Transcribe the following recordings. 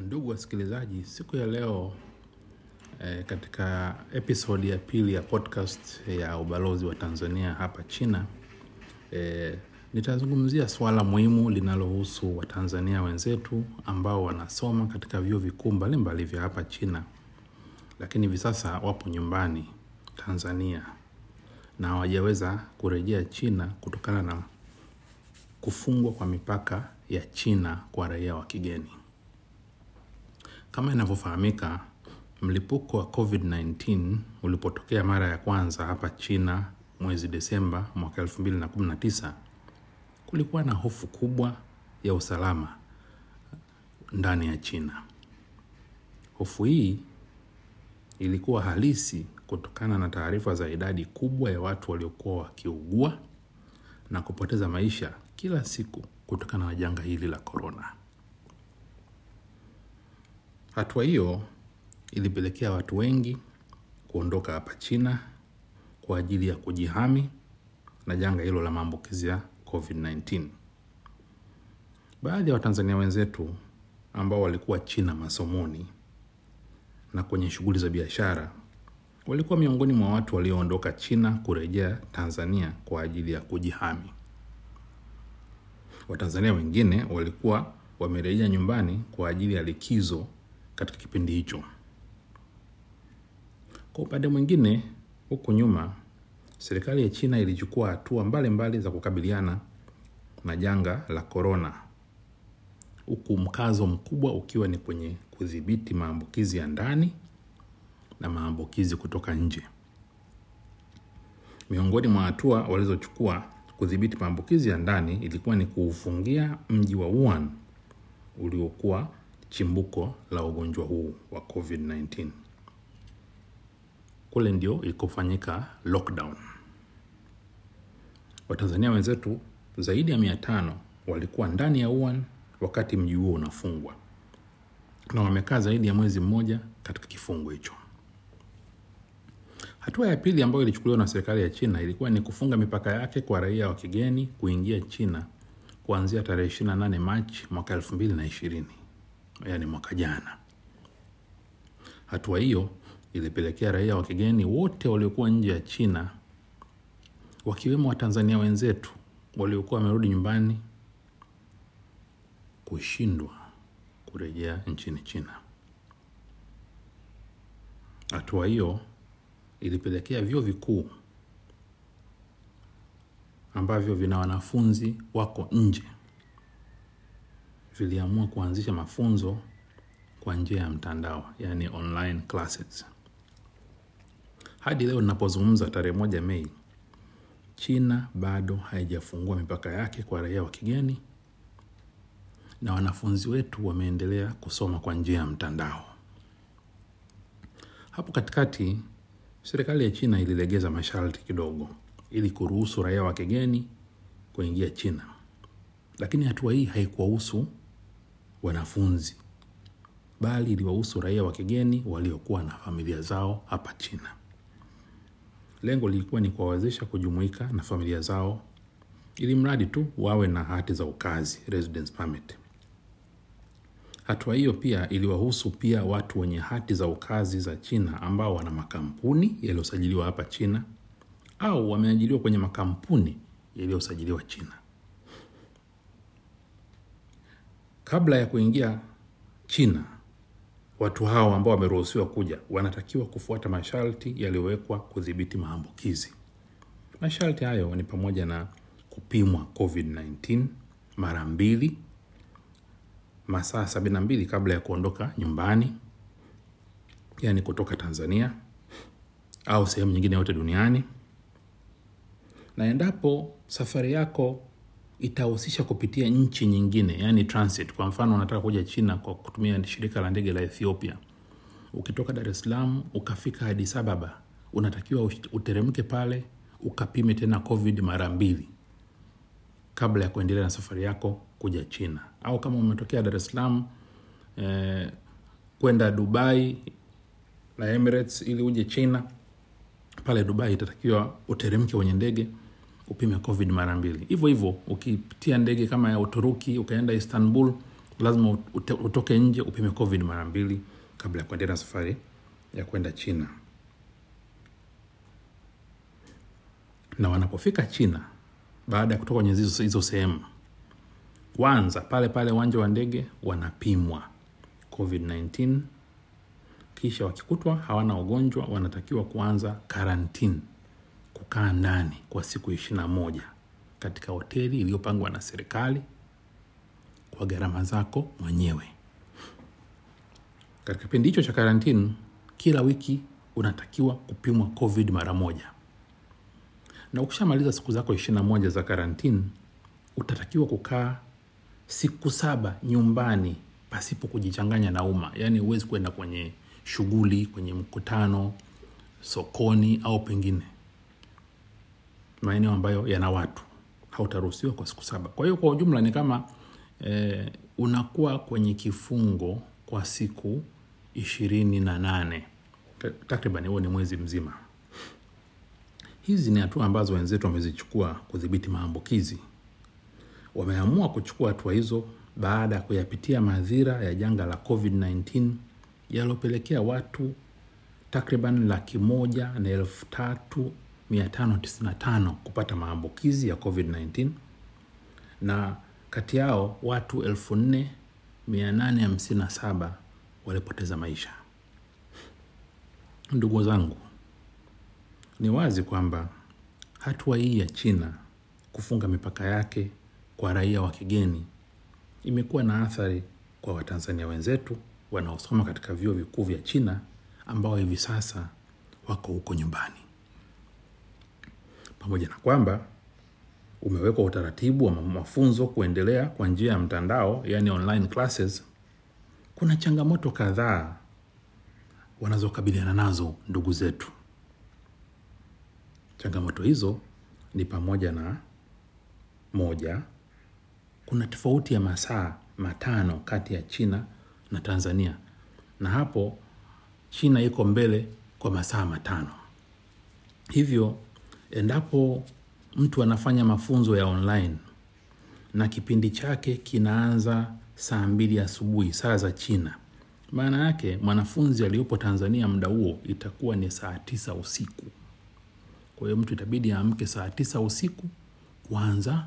Ndugu wasikilizaji, siku ya leo eh, katika episodi ya pili ya podcast ya ubalozi wa Tanzania hapa China eh, nitazungumzia swala muhimu linalohusu Watanzania wenzetu ambao wanasoma katika vyuo vikuu mbalimbali vya hapa China, lakini hivi sasa wapo nyumbani Tanzania na hawajaweza kurejea China kutokana na kufungwa kwa mipaka ya China kwa raia wa kigeni. Kama inavyofahamika, mlipuko wa COVID-19 ulipotokea mara ya kwanza hapa China mwezi Desemba mwaka 2019, kulikuwa na hofu kubwa ya usalama ndani ya China. Hofu hii ilikuwa halisi kutokana na taarifa za idadi kubwa ya watu waliokuwa wakiugua na kupoteza maisha kila siku kutokana na janga hili la korona. Hatua hiyo ilipelekea watu wengi kuondoka hapa China kwa ajili ya kujihami na janga hilo la maambukizi ya COVID-19. Baadhi ya Watanzania wenzetu ambao walikuwa China masomoni na kwenye shughuli za biashara walikuwa miongoni mwa watu walioondoka China kurejea Tanzania kwa ajili ya kujihami. Watanzania wengine walikuwa wamerejea nyumbani kwa ajili ya likizo katika kipindi hicho. Kwa upande mwingine, huku nyuma, serikali ya China ilichukua hatua mbalimbali za kukabiliana na janga la korona, huku mkazo mkubwa ukiwa ni kwenye kudhibiti maambukizi ya ndani na maambukizi kutoka nje. Miongoni mwa hatua walizochukua kudhibiti maambukizi ya ndani ilikuwa ni kuufungia mji wa Wuhan uliokuwa chimbuko la ugonjwa huu wa COVID-19. Kule ndio ilikofanyika lockdown. Watanzania wenzetu zaidi ya mia tano walikuwa ndani ya Wuhan wakati mji huo unafungwa na wamekaa zaidi ya mwezi mmoja katika kifungo hicho. Hatua ya pili ambayo ilichukuliwa na serikali ya China ilikuwa ni kufunga mipaka yake kwa raia wa kigeni kuingia China kuanzia tarehe 28 Machi mwaka 2020 yaani mwaka jana. Hatua hiyo ilipelekea raia wa kigeni wote waliokuwa nje ya China, wakiwemo Watanzania wenzetu waliokuwa wamerudi nyumbani, kushindwa kurejea nchini China. Hatua hiyo ilipelekea vyuo vikuu ambavyo vina wanafunzi wako nje viliamua kuanzisha mafunzo kwa njia ya mtandao, yani online classes. Hadi leo ninapozungumza tarehe moja Mei, China bado haijafungua mipaka yake kwa raia wa kigeni na wanafunzi wetu wameendelea kusoma kwa njia ya mtandao. Hapo katikati, serikali ya China ililegeza masharti kidogo ili kuruhusu raia wa kigeni kuingia China, lakini hatua hii haikuwahusu wanafunzi bali iliwahusu raia wa kigeni waliokuwa na familia zao hapa China. Lengo lilikuwa ni kuwawezesha kujumuika na familia zao, ili mradi tu wawe na hati za ukazi, residence permit. Hatua hiyo pia iliwahusu pia watu wenye hati za ukazi za China ambao wana makampuni yaliyosajiliwa hapa China au wameajiriwa kwenye makampuni yaliyosajiliwa China. Kabla ya kuingia China, watu hao ambao wameruhusiwa kuja wanatakiwa kufuata masharti yaliyowekwa kudhibiti maambukizi. Masharti hayo ni pamoja na kupimwa COVID-19 mara mbili masaa sabini na mbili kabla ya kuondoka nyumbani, yaani kutoka Tanzania au sehemu nyingine yote duniani, na endapo safari yako itahusisha kupitia nchi nyingine, yani transit. Kwa mfano, unataka kuja China kwa kutumia shirika la ndege la Ethiopia, ukitoka Dar es Salaam ukafika hadi Ababa, unatakiwa uteremke pale ukapime tena COVID mara mbili kabla ya kuendelea na safari yako kuja China. Au kama umetokea Dar es Salaam eh, kwenda Dubai la Emirates ili uje China, pale Dubai itatakiwa uteremke kwenye ndege upime covid mara mbili. Hivyo hivyo ukitia ndege kama ya uturuki ukaenda istanbul lazima utoke nje upime covid mara mbili kabla ya kuendelea na safari ya kwenda china. Na wanapofika china baada ya kutoka kwenye hizo, sehemu kwanza pale pale uwanja wa ndege wanapimwa covid-19 kisha wakikutwa hawana ugonjwa wanatakiwa kuanza karantini kukaa ndani kwa siku ishirini na moja katika hoteli iliyopangwa na serikali kwa gharama zako mwenyewe. Katika kipindi hicho cha karantini kila wiki unatakiwa kupimwa covid mara moja. Na ukishamaliza siku zako ishirini na moja za karantini utatakiwa kukaa siku saba nyumbani pasipo kujichanganya na umma. Yaani huwezi kwenda kwenye shughuli kwenye mkutano sokoni au pengine maeneo ambayo yana watu hautaruhusiwa kwa siku saba. Kwa hiyo kwa ujumla ni kama eh, unakuwa kwenye kifungo kwa siku ishirini na nane. Takriban huo ni mwezi mzima. Hizi ni hatua ambazo wenzetu wamezichukua kudhibiti maambukizi. Wameamua kuchukua hatua hizo baada ya kuyapitia madhira ya janga la covid-19 yaliyopelekea watu takriban laki moja na elfu tatu mia tano tisini na tano kupata maambukizi ya covid-19 na kati yao watu elfu nne mia nane hamsini na saba walipoteza maisha. Ndugu zangu ni wazi kwamba hatua hii ya china kufunga mipaka yake kwa raia wa kigeni imekuwa na athari kwa watanzania wenzetu wanaosoma katika vyuo vikuu vya china ambao hivi sasa wako huko nyumbani pamoja na kwamba umewekwa utaratibu wa mafunzo kuendelea kwa njia ya mtandao yani online classes kuna changamoto kadhaa wanazokabiliana nazo ndugu zetu. Changamoto hizo ni pamoja na moja kuna tofauti ya masaa matano kati ya china na tanzania na hapo china iko mbele kwa masaa matano. Hivyo endapo mtu anafanya mafunzo ya online na kipindi chake kinaanza saa mbili asubuhi saa za china maana yake mwanafunzi aliyopo tanzania muda huo itakuwa ni saa tisa usiku. Kwa hiyo mtu itabidi aamke saa tisa usiku kuanza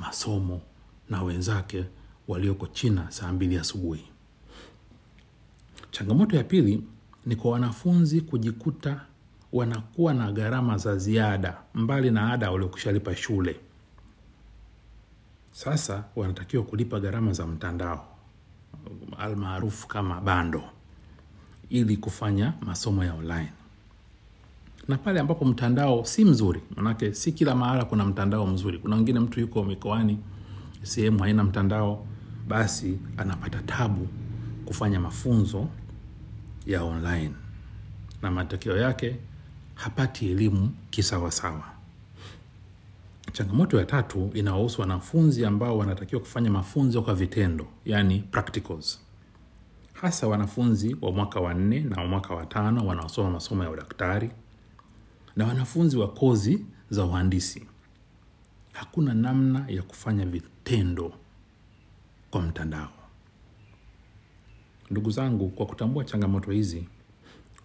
masomo na wenzake walioko china saa mbili asubuhi. Changamoto ya pili ni kwa wanafunzi kujikuta wanakuwa na gharama za ziada mbali na ada waliokushalipa shule. Sasa wanatakiwa kulipa gharama za mtandao almaarufu kama bando ili kufanya masomo ya online. Na pale ambapo mtandao si mzuri manake si kila mahala kuna mtandao mzuri. Kuna wengine mtu yuko mikoani sehemu haina mtandao basi anapata tabu kufanya mafunzo ya online. Na matokeo yake hapati elimu kisawasawa. Changamoto ya tatu inawahusu wanafunzi ambao wanatakiwa kufanya mafunzo kwa vitendo yani practicals. Hasa wanafunzi wa mwaka wa nne na wa mwaka wa tano wanaosoma masomo ya udaktari na wanafunzi wa kozi za uhandisi. Hakuna namna ya kufanya vitendo kwa mtandao. Ndugu zangu kwa kutambua changamoto hizi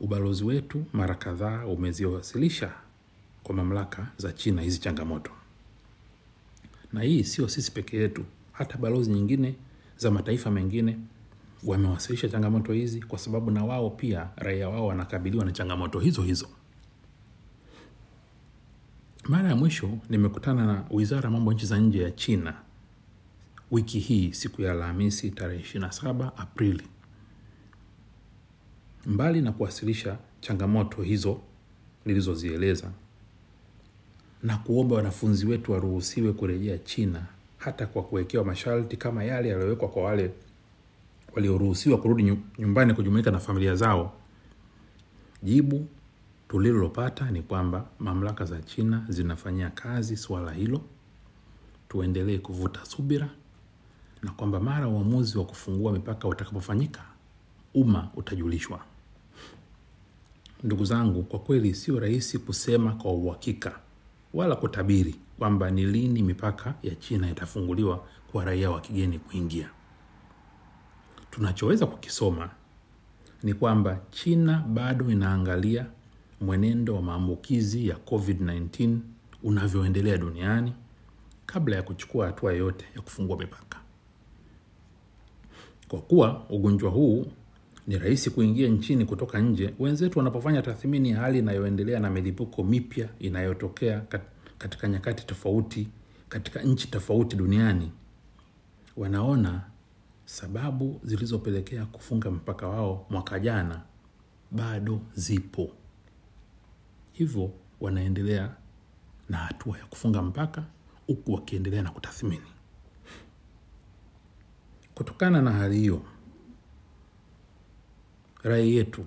ubalozi wetu mara kadhaa umeziwasilisha kwa mamlaka za china hizi changamoto. Na hii sio sisi peke yetu hata balozi nyingine za mataifa mengine wamewasilisha changamoto hizi kwa sababu na wao pia raia wao wanakabiliwa na changamoto hizo hizo. Mara ya mwisho nimekutana na wizara ya mambo nchi za nje ya china wiki hii siku ya alhamisi tarehe 27 aprili mbali na kuwasilisha changamoto hizo nilizozieleza na kuomba wanafunzi wetu waruhusiwe kurejea china hata kwa kuwekewa masharti kama yale yaliyowekwa kwa wale walioruhusiwa kurudi nyumbani kujumuika na familia zao. Jibu tulilopata ni kwamba mamlaka za china zinafanyia kazi suala hilo. Tuendelee kuvuta subira na kwamba mara uamuzi wa kufungua mipaka utakapofanyika umma utajulishwa ndugu zangu kwa kweli sio rahisi kusema kwa uhakika wala kutabiri kwamba ni lini mipaka ya china itafunguliwa kwa raia wa kigeni kuingia tunachoweza kukisoma ni kwamba China bado inaangalia mwenendo wa maambukizi ya COVID-19 unavyoendelea duniani kabla ya kuchukua hatua yoyote ya kufungua mipaka. Kwa kuwa ugonjwa huu ni rahisi kuingia nchini kutoka nje, wenzetu wanapofanya tathmini ya hali inayoendelea na milipuko mipya inayotokea katika nyakati tofauti katika nchi tofauti duniani, wanaona sababu zilizopelekea kufunga mpaka wao mwaka jana bado zipo, hivyo wanaendelea na hatua ya kufunga mpaka huku wakiendelea na kutathmini. Kutokana na hali hiyo, rai yetu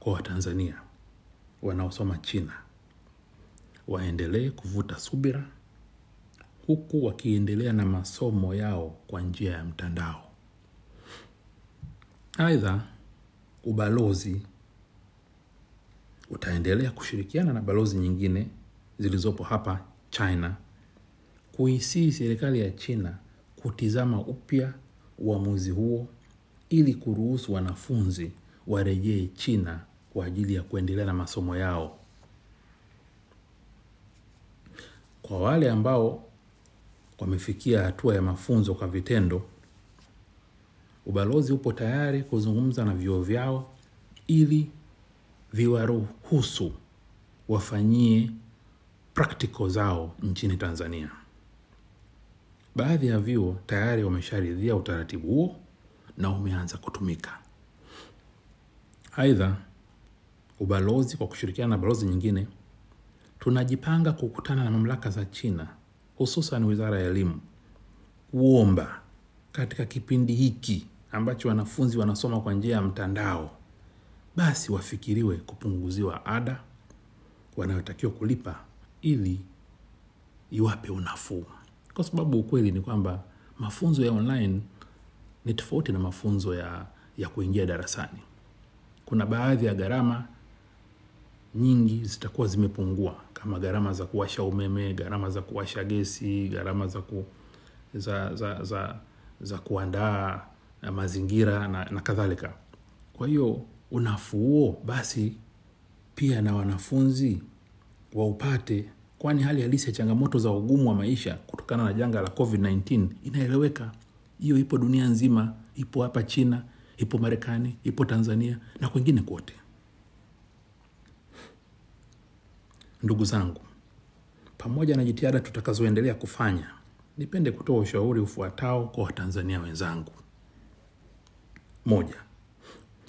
kwa Watanzania wanaosoma China waendelee kuvuta subira huku wakiendelea na masomo yao kwa njia ya mtandao. Aidha, ubalozi utaendelea kushirikiana na balozi nyingine zilizopo hapa China kuisii serikali ya China kutizama upya uamuzi huo ili kuruhusu wanafunzi warejee China kwa ajili ya kuendelea na masomo yao. Kwa wale ambao wamefikia hatua ya mafunzo kwa vitendo, ubalozi upo tayari kuzungumza na vyuo vyao ili viwaruhusu wafanyie practical zao nchini Tanzania. Baadhi ya vyuo tayari wamesharidhia utaratibu huo na umeanza kutumika. Aidha, ubalozi kwa kushirikiana na balozi nyingine, tunajipanga kukutana na mamlaka za China, hususan wizara ya elimu, kuomba katika kipindi hiki ambacho wanafunzi wanasoma kwa njia ya mtandao, basi wafikiriwe kupunguziwa ada wanayotakiwa kulipa ili iwape unafuu, kwa sababu ukweli ni kwamba mafunzo ya online ni tofauti na mafunzo ya, ya kuingia darasani. Kuna baadhi ya gharama nyingi zitakuwa zimepungua kama gharama za kuwasha umeme, gharama za kuwasha gesi, gharama za, ku, za, za, za, za kuandaa mazingira na, na kadhalika. Kwa hiyo unafuo basi pia na wanafunzi waupate, kwani hali halisi ya changamoto za ugumu wa maisha kutokana na janga la COVID-19 inaeleweka. Hiyo ipo dunia nzima, ipo hapa China, ipo Marekani, ipo Tanzania na kwengine kote. Ndugu zangu, pamoja na jitihada tutakazoendelea kufanya, nipende kutoa ushauri ufuatao kwa Watanzania wenzangu. Moja,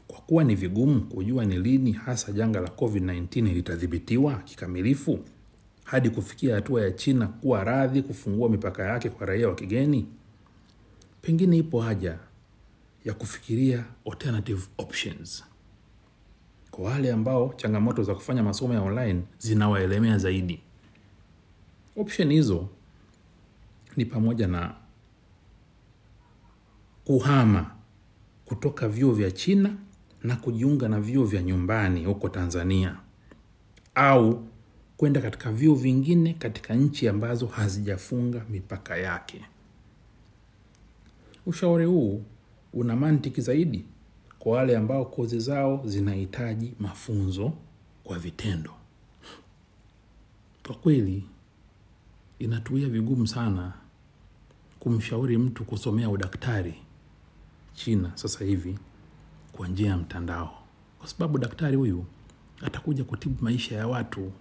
kwa kuwa ni vigumu kujua ni lini hasa janga la COVID-19 litadhibitiwa kikamilifu hadi kufikia hatua ya China kuwa radhi kufungua mipaka yake kwa raia wa kigeni, pengine ipo haja ya kufikiria alternative options kwa wale ambao changamoto za kufanya masomo ya online zinawaelemea zaidi. Option hizo ni pamoja na kuhama kutoka vyuo vya China na kujiunga na vyuo vya nyumbani huko Tanzania au kwenda katika vyuo vingine katika nchi ambazo hazijafunga mipaka yake. Ushauri huu una mantiki zaidi kwa wale ambao kozi zao zinahitaji mafunzo kwa vitendo. Kwa kweli, inatuia vigumu sana kumshauri mtu kusomea udaktari China sasa hivi kwa njia ya mtandao, kwa sababu daktari huyu atakuja kutibu maisha ya watu.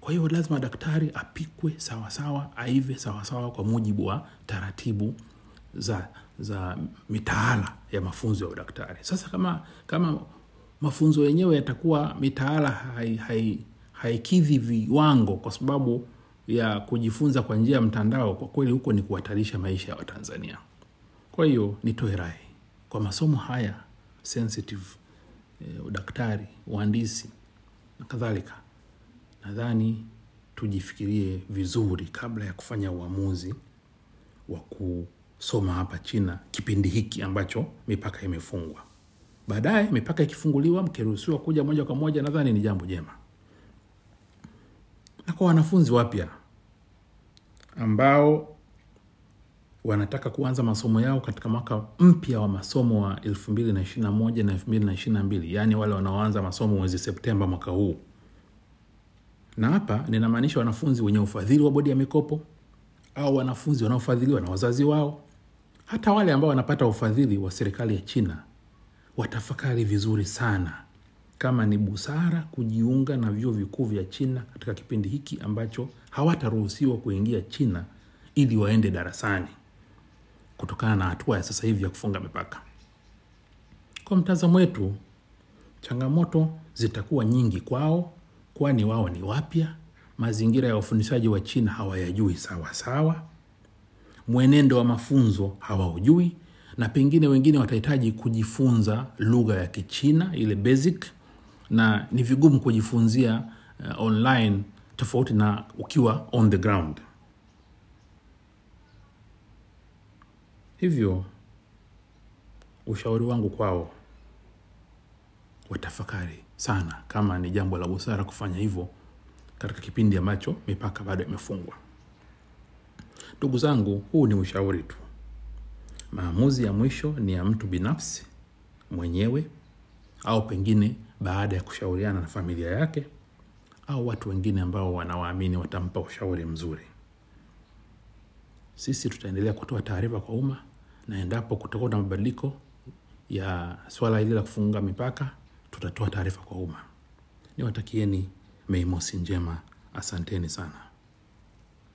Kwa hiyo lazima daktari apikwe sawasawa, aive sawasawa kwa mujibu wa taratibu za za mitaala ya mafunzo ya udaktari. Sasa kama kama mafunzo yenyewe yatakuwa mitaala haikidhi hai, hai viwango kwa sababu ya kujifunza kwa njia ya mtandao, kwa kweli huko ni kuhatarisha maisha ya Watanzania. Kwa hiyo nitoe rai kwa masomo haya sensitive, eh, udaktari, uhandisi na kadhalika, nadhani tujifikirie vizuri kabla ya kufanya uamuzi wa kusoma hapa China kipindi hiki ambacho mipaka imefungwa. Baadaye mipaka ikifunguliwa, mkiruhusiwa kuja moja kwa moja, nadhani ni jambo jema. Na kwa wanafunzi wapya ambao wanataka kuanza masomo yao katika mwaka mpya wa masomo wa 2021 na 2022 yaani wale wanaoanza masomo mwezi septemba mwaka huu na hapa ninamaanisha wanafunzi wenye ufadhili wa bodi ya mikopo au wanafunzi wanaofadhiliwa na wazazi wao hata wale ambao wanapata ufadhili wa serikali ya china watafakari vizuri sana kama ni busara kujiunga na vyuo vikuu vya china katika kipindi hiki ambacho hawataruhusiwa kuingia china ili waende darasani kutokana na hatua ya sasa hivi ya kufunga mipaka. Kwa mtazamo wetu changamoto zitakuwa nyingi kwao kwani wao ni wapya mazingira ya ufundishaji wa china hawayajui sawasawa sawa mwenendo wa mafunzo hawaujui na pengine wengine watahitaji kujifunza lugha ya kichina ile basic na ni vigumu kujifunzia uh, online tofauti na ukiwa on the ground. Hivyo ushauri wangu kwao watafakari sana kama ni jambo la busara kufanya hivyo katika kipindi ambacho mipaka bado imefungwa ndugu zangu huu ni ushauri tu. Maamuzi ya mwisho ni ya mtu binafsi mwenyewe au pengine baada ya kushauriana na familia yake au watu wengine ambao wanawaamini watampa ushauri mzuri. Sisi tutaendelea kutoa taarifa kwa umma na endapo kutakuwa na mabadiliko ya swala hili la kufunga mipaka tutatoa taarifa kwa umma. Niwatakieni mei mosi njema. Asanteni sana